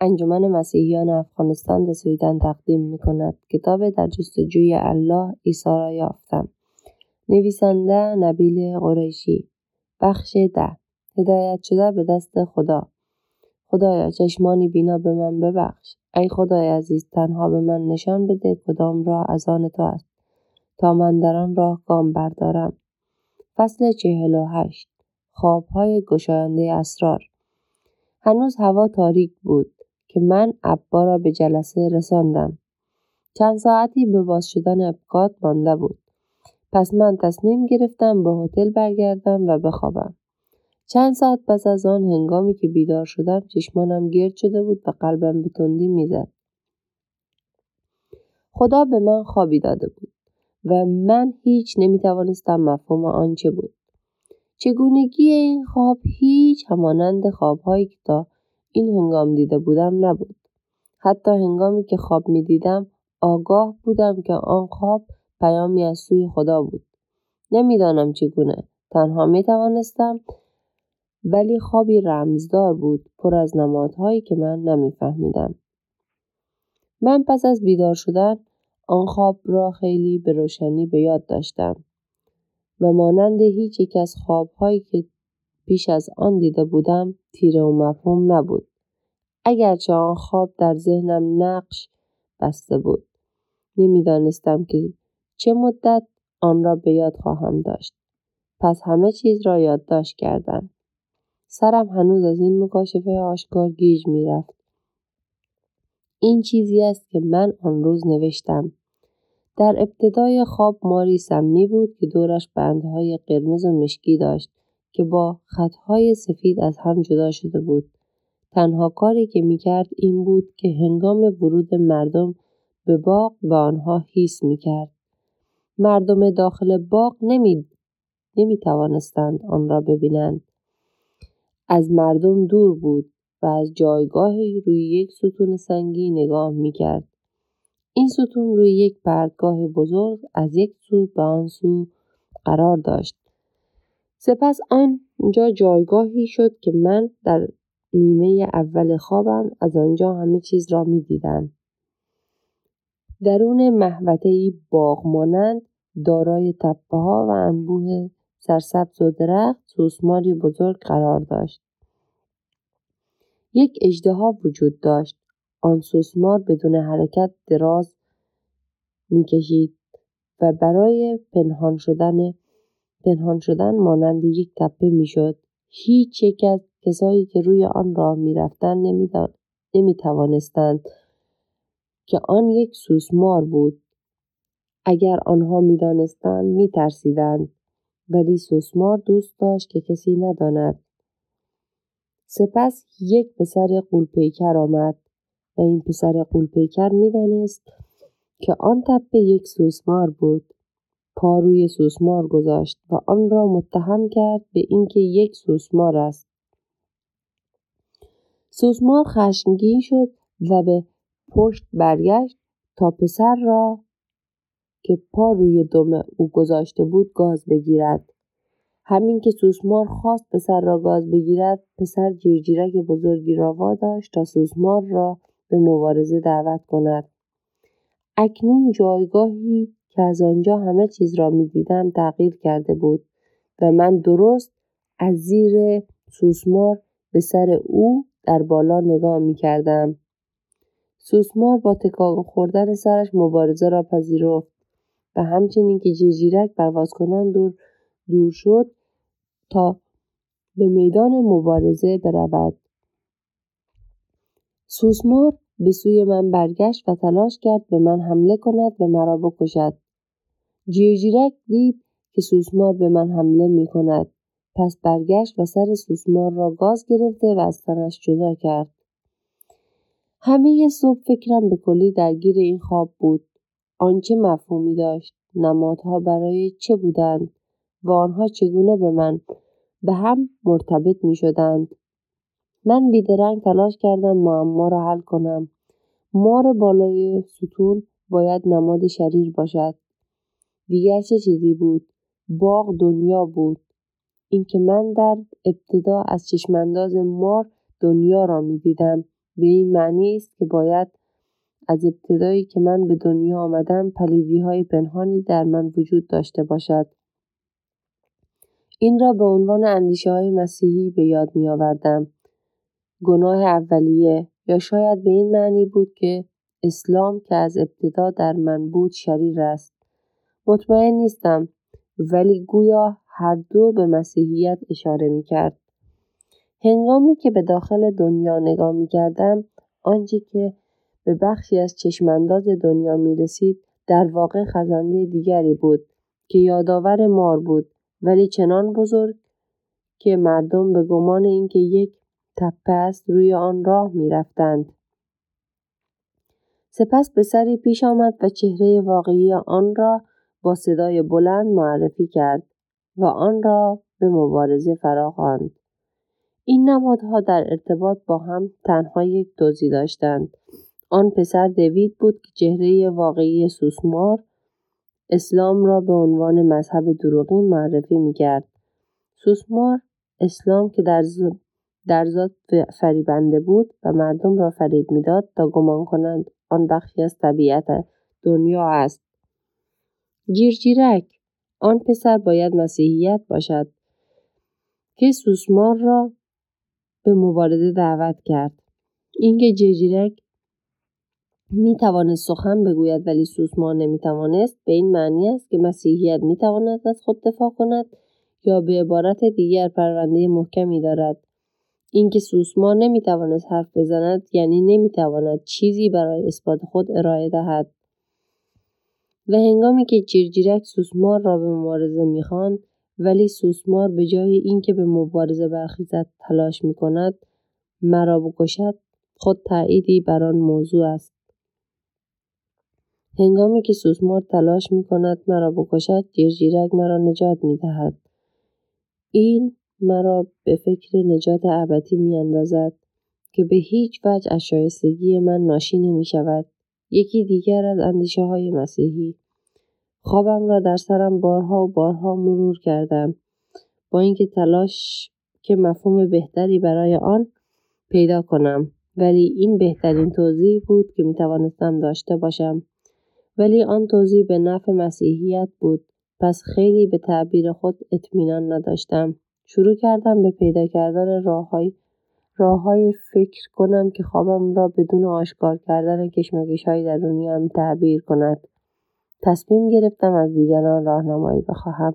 انجمن مسیحیان افغانستان به سویدن تقدیم می کند. کتاب در جستجوی الله عیسی را یافتم. نویسنده نبیل قریشی. بخش ده. هدایت شده به دست خدا. خدایا چشمانی بینا به من ببخش. ای خدای عزیز تنها به من نشان بده کدام را از آن تو است. تا من در آن راه گام بردارم. فصل چهل و هشت. خوابهای گشاینده اسرار. هنوز هوا تاریک بود. که من ابا را به جلسه رساندم. چند ساعتی به باز شدن ابکات مانده بود. پس من تصمیم گرفتم به هتل برگردم و بخوابم. چند ساعت پس از آن هنگامی که بیدار شدم چشمانم گرد شده بود و قلبم به تندی می‌زد. خدا به من خوابی داده بود و من هیچ نمی‌توانستم مفهوم آن چه بود. چگونگی این خواب هیچ همانند خوابهایی که تا این هنگام دیده بودم نبود. حتی هنگامی که خواب می‌دیدم آگاه بودم که آن خواب پیامی از سوی خدا بود. نمی‌دانم چگونه. تنها می توانستم ولی خوابی رمزدار بود پر از نمادهایی که من نمیفهمیدم. من پس از بیدار شدن آن خواب را خیلی به روشنی به یاد داشتم و مانند هیچ یک از خوابهایی که پیش از آن دیده بودم تیره و مفهوم نبود. اگرچه آن خواب در ذهنم نقش بسته بود نمی‌دانستم که چه مدت آن را به یاد خواهم داشت. پس همه چیز را یادداشت کردم. سرم هنوز از این مکاشفه آشکار گیج می‌رفت. این چیزی است که من آن روز نوشتم. در ابتدای خواب ماری سمی بود که دورش بندهای قرمز و مشکی داشت. که با خطهای سفید از هم جدا شده بود. تنها کاری که می‌کرد این بود که هنگام ورود مردم به باغ به آنها هیس می‌کرد. مردم داخل باغ نمی, نمی توانستند آن را ببینند. از مردم دور بود و از جایگاهی روی یک ستون سنگی نگاه می‌کرد. این ستون روی یک پردگاه بزرگ از یک سو به آن سو قرار داشت. سپس آنجا جایگاهی شد که من در نیمه اول خوابم از آنجا همه چیز را می دیدم. درون محوطه ای باغ مانند دارای تپه ها و انبوه سرسبز و درخت سوسماری بزرگ قرار داشت. یک اجدها وجود داشت. آن سوسمار بدون حرکت دراز می‌کشید و برای پنهان شدن پنهان شدن مانند یک تپه می‌شد. هیچ یک از کسایی که روی آن راه می‌رفتند نمی توانستند که آن یک سوسمار بود. اگر آنها می‌دانستند میترسیدند. ولی سوسمار دوست داشت که کسی نداند. سپس یک پسر قولپیکر آمد و این پسر قولپیکر می‌دانست که آن تپه یک سوسمار بود. پا روی سوسمار گذاشت و آن را متهم کرد به اینکه یک سوسمار است. سوسمار خشمگین شد و به پشت برگشت تا پسر را که پا روی دم او گذاشته بود گاز بگیرد. همین که سوسمار خواست پسر را گاز بگیرد پسر جیرجیرک بزرگی را واداشت تا سوسمار را به مبارزه دعوت کند. اکنون جایگاهی که از آنجا همه چیز را می‌دیدم تغییر کرده بود و من درست از زیر سوسمار به سر او در بالا نگاه می کردم. سوسمار با تکان خوردن سرش مبارزه را پذیرفت و همچنین که جیجیرک پرواز کنان دور دور شد تا به میدان مبارزه برود سوسمار به سوی من برگشت و تلاش کرد به من حمله کند و مرا بکشد جیرجیرک دید که سوسمار به من حمله می کند پس برگشت و سر سوسمار را گاز گرفته و از تنش جدا کرد همه صبح فکرم به کلی درگیر این خواب بود آنچه مفهومی داشت نمادها برای چه بودند و آنها چگونه به من به هم مرتبط می شدند. من بیدرنگ تلاش کردم معما را حل کنم. مار بالای ستون باید نماد شریر باشد. دیگر چه چیزی بود؟ باغ دنیا بود. اینکه من در ابتدا از چشمانداز مار دنیا را می دیدم به این معنی است که باید از ابتدایی که من به دنیا آمدم پلیدی های پنهانی در من وجود داشته باشد. این را به عنوان اندیشه های مسیحی به یاد می آوردم. گناه اولیه یا شاید به این معنی بود که اسلام که از ابتدا در من بود شریر است. مطمئن نیستم ولی گویا هر دو به مسیحیت اشاره می کرد. هنگامی که به داخل دنیا نگاه می کردم آنچه که به بخشی از چشمانداز دنیا می رسید در واقع خزنده دیگری بود که یادآور مار بود ولی چنان بزرگ که مردم به گمان اینکه یک تپه است روی آن راه می رفتند. سپس به سری پیش آمد و چهره واقعی آن را با صدای بلند معرفی کرد و آن را به مبارزه فراخواند. این نمادها در ارتباط با هم تنها یک دوزی داشتند. آن پسر دوید بود که چهره واقعی سوسمار اسلام را به عنوان مذهب دروغین معرفی می‌کرد. سوسمار اسلام که در, در ذات فریبنده بود و مردم را فریب می‌داد تا گمان کنند آن بخشی از طبیعت دنیا است. جیرجیرک آن پسر باید مسیحیت باشد. که سوسمار را به مبارزه دعوت کرد. اینکه جیرجیرک می توانست سخن بگوید ولی سوسمار نمی توانست به این معنی است که مسیحیت می تواند از خود دفاع کند یا به عبارت دیگر پرونده محکمی دارد. اینکه سوسمار نمی توانست حرف بزند یعنی نمی تواند چیزی برای اثبات خود ارائه دهد. و هنگامی که جیرجیرک سوسمار را به مبارزه می‌خواند ولی سوسمار به جای اینکه به مبارزه برخیزد تلاش می کند مرا بکشد خود تأییدی بر آن موضوع است هنگامی که سوسمار تلاش می کند مرا بکشد جیرجیرک مرا نجات می دهد. این مرا به فکر نجات ابدی می اندازد که به هیچ وجه از شایستگی من ناشی نمی شود. یکی دیگر از اندیشه های مسیحی. خوابم را در سرم بارها و بارها مرور کردم. با اینکه تلاش که مفهوم بهتری برای آن پیدا کنم. ولی این بهترین توضیح بود که می توانستم داشته باشم. ولی آن توضیح به نفع مسیحیت بود. پس خیلی به تعبیر خود اطمینان نداشتم. شروع کردم به پیدا کردن راههای راههای فکر کنم که خوابم را بدون آشکار کردن کشمکش های درونی هم تعبیر کند. تصمیم گرفتم از دیگران راهنمایی بخواهم.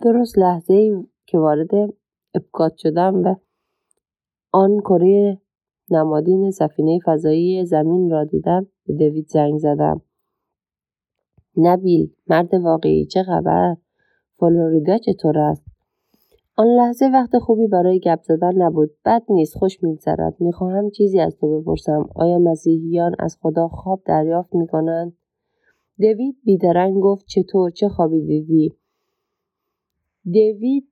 درست لحظه ای که وارد ابکات شدم و آن کره نمادین سفینه فضایی زمین را دیدم به دوید زنگ زدم. نبیل مرد واقعی چه خبر؟ فلوریدا چطور است؟ آن لحظه وقت خوبی برای گپ زدن نبود. بد نیست خوش میگذرد. می‌خواهم چیزی از تو بپرسم. آیا مسیحیان از خدا خواب دریافت می‌کنند؟ دوید بیدرنگ گفت چطور؟ چه خوابی دیدی؟ دیوید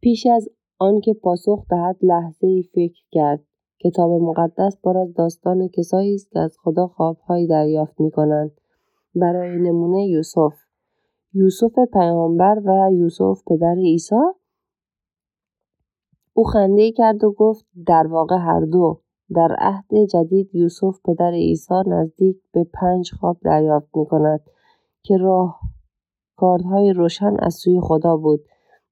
پیش از آنکه پاسخ دهد لحظه ای فکر کرد. کتاب مقدس پر از داستان کسایی است که از خدا خوابهایی دریافت می‌کنند. برای نمونه یوسف. یوسف پیامبر و یوسف پدر عیسی؟ او خنده کرد و گفت در واقع هر دو. در عهد جدید یوسف پدر عیسی نزدیک به پنج خواب دریافت می کند که راه کارهای روشن از سوی خدا بود.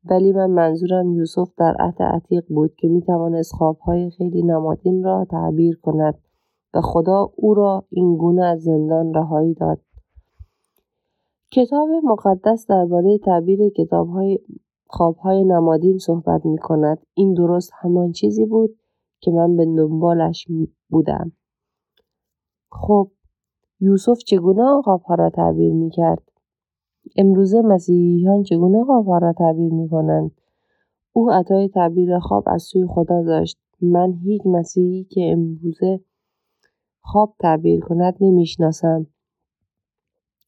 ولی من منظورم یوسف در عهد عتیق بود که می توانست خوابهای خیلی نمادین را تعبیر کند و خدا او را این گونه از زندان رهایی داد. کتاب مقدس درباره تعبیر کتابهای خوابهای نمادین صحبت می کند. این درست همان چیزی بود که من به دنبالش بودم. خب یوسف چگونه خوابها را تعبیر می کرد؟ امروزه مسیحیان چگونه خوابها را تعبیر می کنند؟ او عطای تعبیر خواب از سوی خدا داشت. من هیچ مسیحی که امروزه خواب تعبیر کند نمی‌شناسم.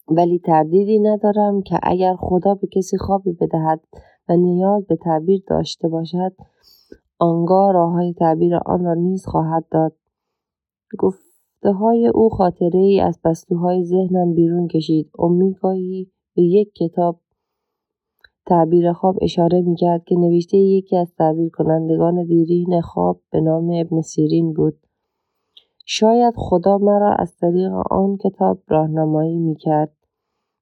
ولی تردیدی ندارم که اگر خدا به کسی خوابی بدهد و نیاز به تعبیر داشته باشد آنگاه های تعبیر آن را نیز خواهد داد. گفته های او خاطره ای از پستوهای ذهنم بیرون کشید. امیدگاهی به یک کتاب تعبیر خواب اشاره می کرد که نوشته یکی از تعبیر کنندگان دیرین خواب به نام ابن سیرین بود. شاید خدا مرا از طریق آن کتاب راهنمایی می‌کرد.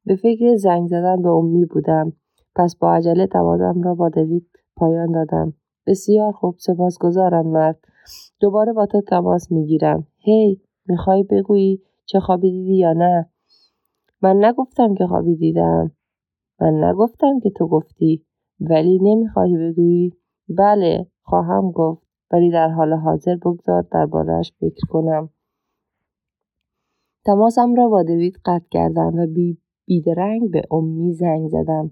به فکر زنگ زدن به امی بودم. پس با عجله تماسم را با دوید پایان دادم. بسیار خوب سپاسگزارم مرد. دوباره با تو تماس می‌گیرم. هی می‌خوای بگویی چه خوابی دیدی یا نه؟ من نگفتم که خوابی دیدم. من نگفتم که تو گفتی. ولی نمی‌خواهی بگویی. بله خواهم گفت. ولی در حال حاضر بگذار دربارهاش فکر کنم. تماسم را با دوید قطع کردم و بی بیدرنگ به امی زنگ زدم.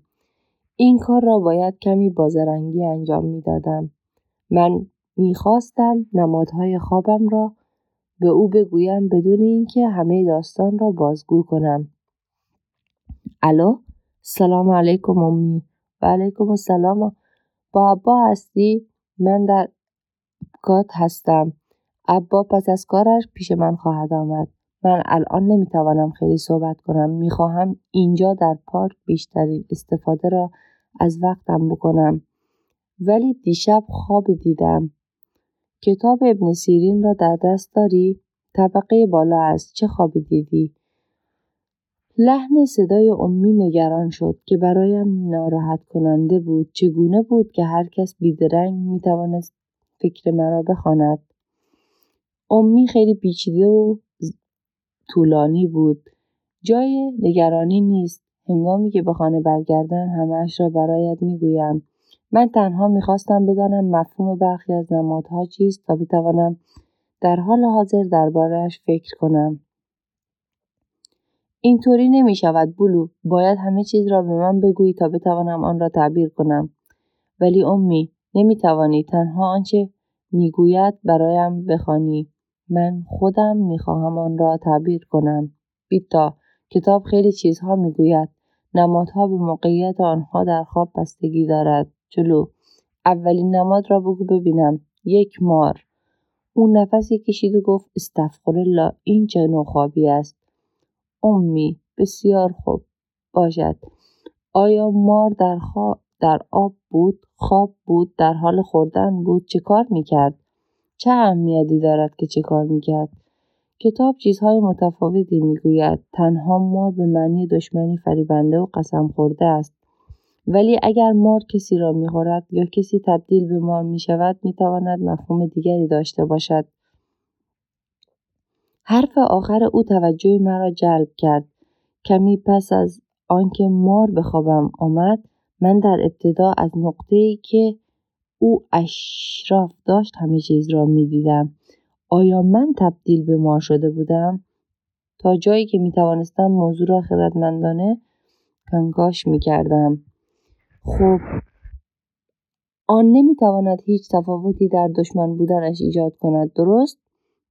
این کار را باید کمی بازرنگی انجام می‌دادم. من می‌خواستم نمادهای خوابم را به او بگویم بدون اینکه همه داستان را بازگو کنم. الو؟ سلام علیکم امی. و علیکم السلام. با ابا هستی؟ من در کات هستم. ابا پس از کارش پیش من خواهد آمد. من الان نمی‌توانم خیلی صحبت کنم. می‌خواهم اینجا در پارک بیشترین استفاده را از وقتم بکنم. ولی دیشب خوابی دیدم. کتاب ابن سیرین را در دست داری؟ طبقه بالا است. چه خوابی دیدی؟ لحن صدای امی نگران شد که برایم ناراحت کننده بود. چگونه بود که هر کس بیدرنگ می‌توانست فکر مرا بخواند؟ امی خیلی پیچیده و طولانی بود. جای نگرانی نیست. هنگامی که به خانه برگردم همهاش را برایت می‌گویم. من تنها می‌خواستم بدانم مفهوم برخی از نمادها چیست تا بتوانم در حال حاضر دربارهاش فکر کنم. اینطوری نمی شود بلو باید همه چیز را به من بگویی تا بتوانم آن را تعبیر کنم. ولی امی نمی توانی تنها آنچه می‌گوید برایم بخوانی. من خودم می‌خواهم آن را تعبیر کنم. بیتا کتاب خیلی چیزها می‌گوید. نمادها به موقعیت آنها در خواب بستگی دارد. جلو. اولین نماد را بگو ببینم. یک مار. او نفسی کشید و گفت استغفرالله این چه نوع خوابی است. امی بسیار خوب. باشد. آیا مار در, خواب در آب بود؟ خواب بود؟ در حال خوردن بود؟ چه کار می‌کرد؟ چه اهمیتی دارد که چه کار می‌کرد؟ کتاب چیزهای متفاوتی می‌گوید. تنها مار به معنی دشمنی فریبنده و قسم خورده است. ولی اگر مار کسی را می‌خورد یا کسی تبدیل به مار می‌شود می‌تواند مفهوم دیگری داشته باشد. حرف آخر او توجه مرا جلب کرد. کمی پس از آنکه مار به خوابم آمد من در ابتدا از نقطه ای که او اشراف داشت همه چیز را می‌دیدم آیا من تبدیل به مار شده بودم تا جایی که می توانستم موضوع را خردمندانه کنگاش می کردم. خب آن نمی تواند هیچ تفاوتی در دشمن بودنش ایجاد کند درست؟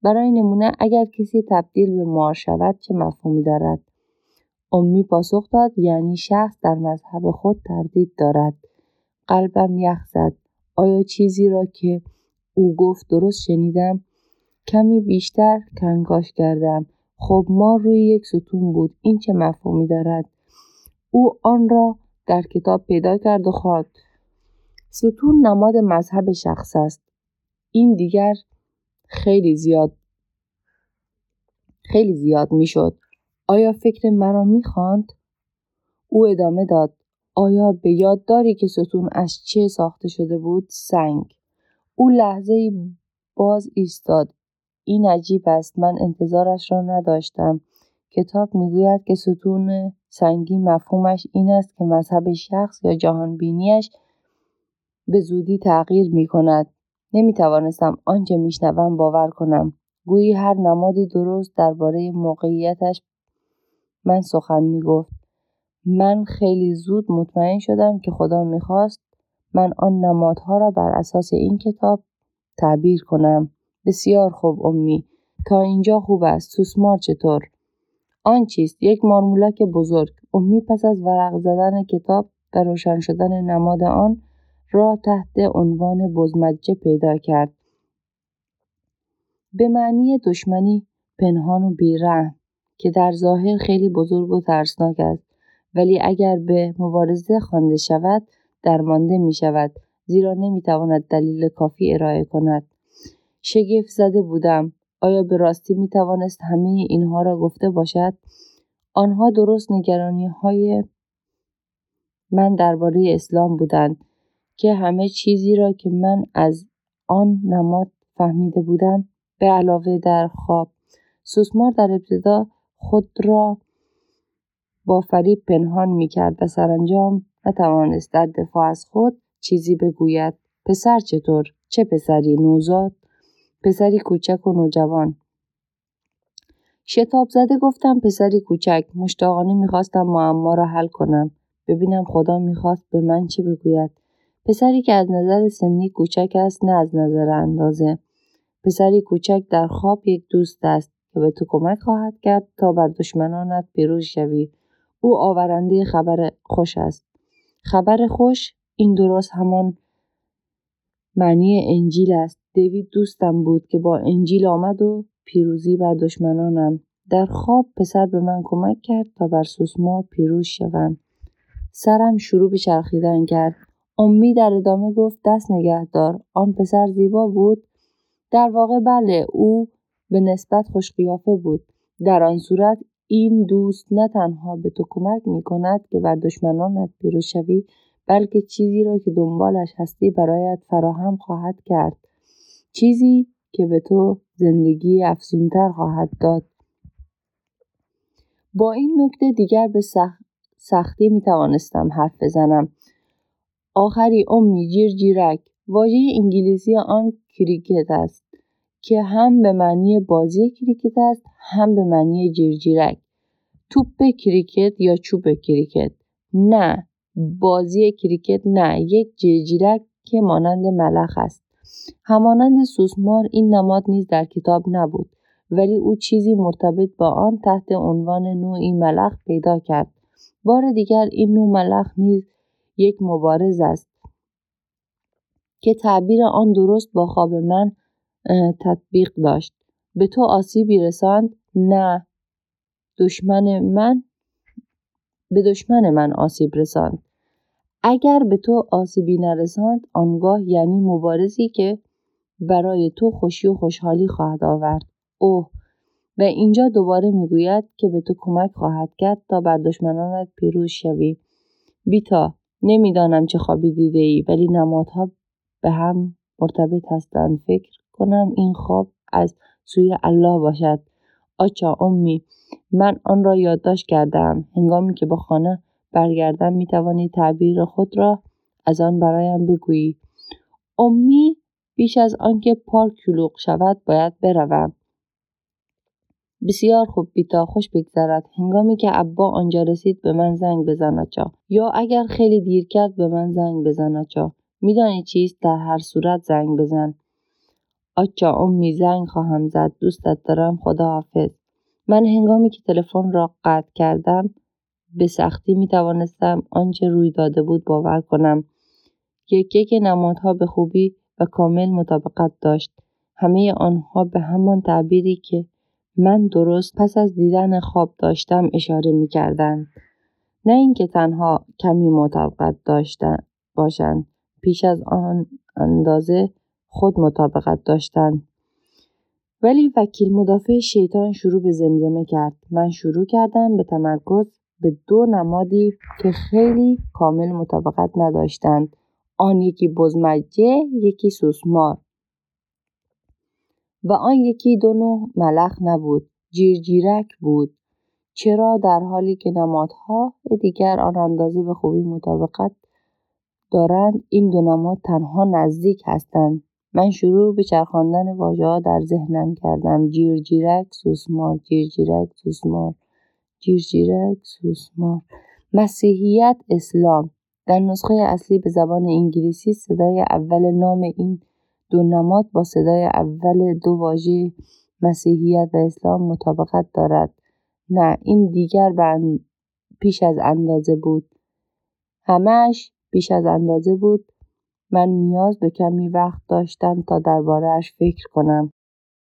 برای نمونه اگر کسی تبدیل به مار شود چه مفهومی دارد؟ امی پاسخ داد یعنی شخص در مذهب خود تردید دارد. قلبم یخ زد. آیا چیزی را که او گفت درست شنیدم؟ کمی بیشتر کنگاش کردم. خب ما روی یک ستون بود. این چه مفهومی دارد؟ او آن را در کتاب پیدا کرد و خواند. ستون نماد مذهب شخص است. این دیگر خیلی زیاد خیلی زیاد می‌شد. آیا فکر مرا می‌خواند؟ او ادامه داد. آیا به یاد داری که ستون از چه ساخته شده بود؟ سنگ. او لحظه باز ایستاد. این عجیب است. من انتظارش را نداشتم. کتاب می‌گوید که ستون سنگی مفهومش این است که مذهب شخص یا جهانبینیش به زودی تغییر می کند. نمی توانستم آنچه میشنوم باور کنم. گویی هر نمادی درست درباره موقعیتش من سخن می گفت. من خیلی زود مطمئن شدم که خدا می‌خواست من آن نمادها را بر اساس این کتاب تعبیر کنم. بسیار خوب امی. تا اینجا خوب است. سوسمار چطور؟ آن چیست؟ یک مارمولک بزرگ. امی پس از ورق زدن کتاب و روشن شدن نماد آن را تحت عنوان بزمجه پیدا کرد. به معنی دشمنی پنهان و بیرحم که در ظاهر خیلی بزرگ و ترسناک است ولی اگر به مبارزه خوانده شود درمانده می شود زیرا نمی تواند دلیل کافی ارائه کند. شگفت زده بودم. آیا به راستی می توانست همه اینها را گفته باشد؟ آنها درست نگرانی های من درباره اسلام بودند که همه چیزی را که من از آن نماد فهمیده بودم به علاوه در خواب سوسمار در ابتدا خود را با فریب پنهان می کرد و سرانجام نتوانست در دفاع از خود چیزی بگوید. پسر چطور؟ چه پسری نوزاد؟ پسری کوچک و نوجوان. شتاب زده گفتم پسری کوچک مشتاقانه می‌خواستم معما را حل کنم. ببینم خدا می‌خواست به من چه بگوید. پسری که از نظر سنی کوچک است نه از نظر اندازه. پسری کوچک در خواب یک دوست است که به تو کمک خواهد کرد تا بر دشمنانت پیروز شوی. او آورنده خبر خوش است. خبر خوش این درست همان معنی انجیل است. دیوید دوستم بود که با انجیل آمد و پیروزی بر دشمنانم. در خواب پسر به من کمک کرد تا بر سوسمار پیروز شوم. سرم شروع به چرخیدن کرد. امی در ادامه گفت دست نگهدار. آن پسر زیبا بود. در واقع بله او به نسبت خوشقیافه بود. در آن صورت این دوست نه تنها به تو کمک می کند که بر دشمنانت پیروز شوی بلکه چیزی را که دنبالش هستی برایت فراهم خواهد کرد. چیزی که به تو زندگی افزونتر خواهد داد. با این نکته دیگر به به سختی می توانستم حرف بزنم. آخری ام جیر جیرک. واژه انگلیسی آن cricket است. که هم به معنی بازی کریکت است هم به معنی جیرجیرک توپ کریکت یا چوب کریکت؟ نه. بازی کریکت نه. یک جیرجیرک که مانند ملخ است. همانند سوسمار این نماد نیز در کتاب نبود ولی او چیزی مرتبط با آن تحت عنوان نوعی ملخ پیدا کرد. بار دیگر این نوع ملخ نیز یک مبارز است که تعبیر آن درست با خواب من تطبیق داشت. به تو آسیبی رساند؟ نه. دشمن من؟ به دشمن من آسیب رساند. اگر به تو آسیبی نرساند آنگاه یعنی مبارزی که برای تو خوشی و خوشحالی خواهد آورد. اوه. و اینجا دوباره می‌گوید که به تو کمک خواهد کرد تا بر دشمنانت پیروز شوی. بیتا نمی‌دانم چه خوابی دیده ای ولی نمادها به هم مرتبط هستند فکر کنم این خواب از سوی الله باشد. آچا امی من آن را یادداشت کردم. هنگامی که به خانه برگردم می توانی تعبیر خود را از آن برایم بگویی. امی بیش از آنکه پارک شلوغ شود باید بروم. بسیار خوب بیتا خوش بگذرد. هنگامی که ابا آنجا رسید به من زنگ بزن آچا. یا اگر خیلی دیر کرد به من زنگ بزن آچا. میدانی چیست؟ در هر صورت زنگ بزن. آچا امی زنگ خواهم زد. دوستت دارم. خداحافظ. من هنگامی که تلفن را قطع کردم به سختی می توانستم آنچه روی داده بود باور کنم. یک یک نمادها به خوبی و کامل مطابقت داشت. همه آنها به همان تعبیری که من درست پس از دیدن خواب داشتم اشاره می کردن. نه اینکه تنها کمی مطابقت داشتن باشند. پیش از آن اندازه خود مطابقت داشتند ولی وکیل مدافع شیطان شروع به زمزمه کرد. من شروع کردم به تمرکز به دو نمادی که خیلی کامل مطابقت نداشتند. آن یکی بزمجه یکی سوسمار. و آن یکی دو نوع ملخ نبود جیرجیرک بود. چرا در حالی که نمادها دیگر آن اندازه به خوبی مطابقت دارند این دو نماد تنها نزدیک هستند. من شروع به چرخاندن واژهها در ذهنم کردم. جیرجیرک سوسمار جیرجیرک سوسمار جیرجیرک سوسمار مسیحیت اسلام. در نسخه اصلی به زبان انگلیسی صدای اول نام این دو نماد با صدای اول دو واژه مسیحیت و اسلام مطابقت دارد. نه این دیگر پیش از اندازه بود. همش بیش از اندازه بود. من نیاز به کمی وقت داشتم تا دربارهاش فکر کنم.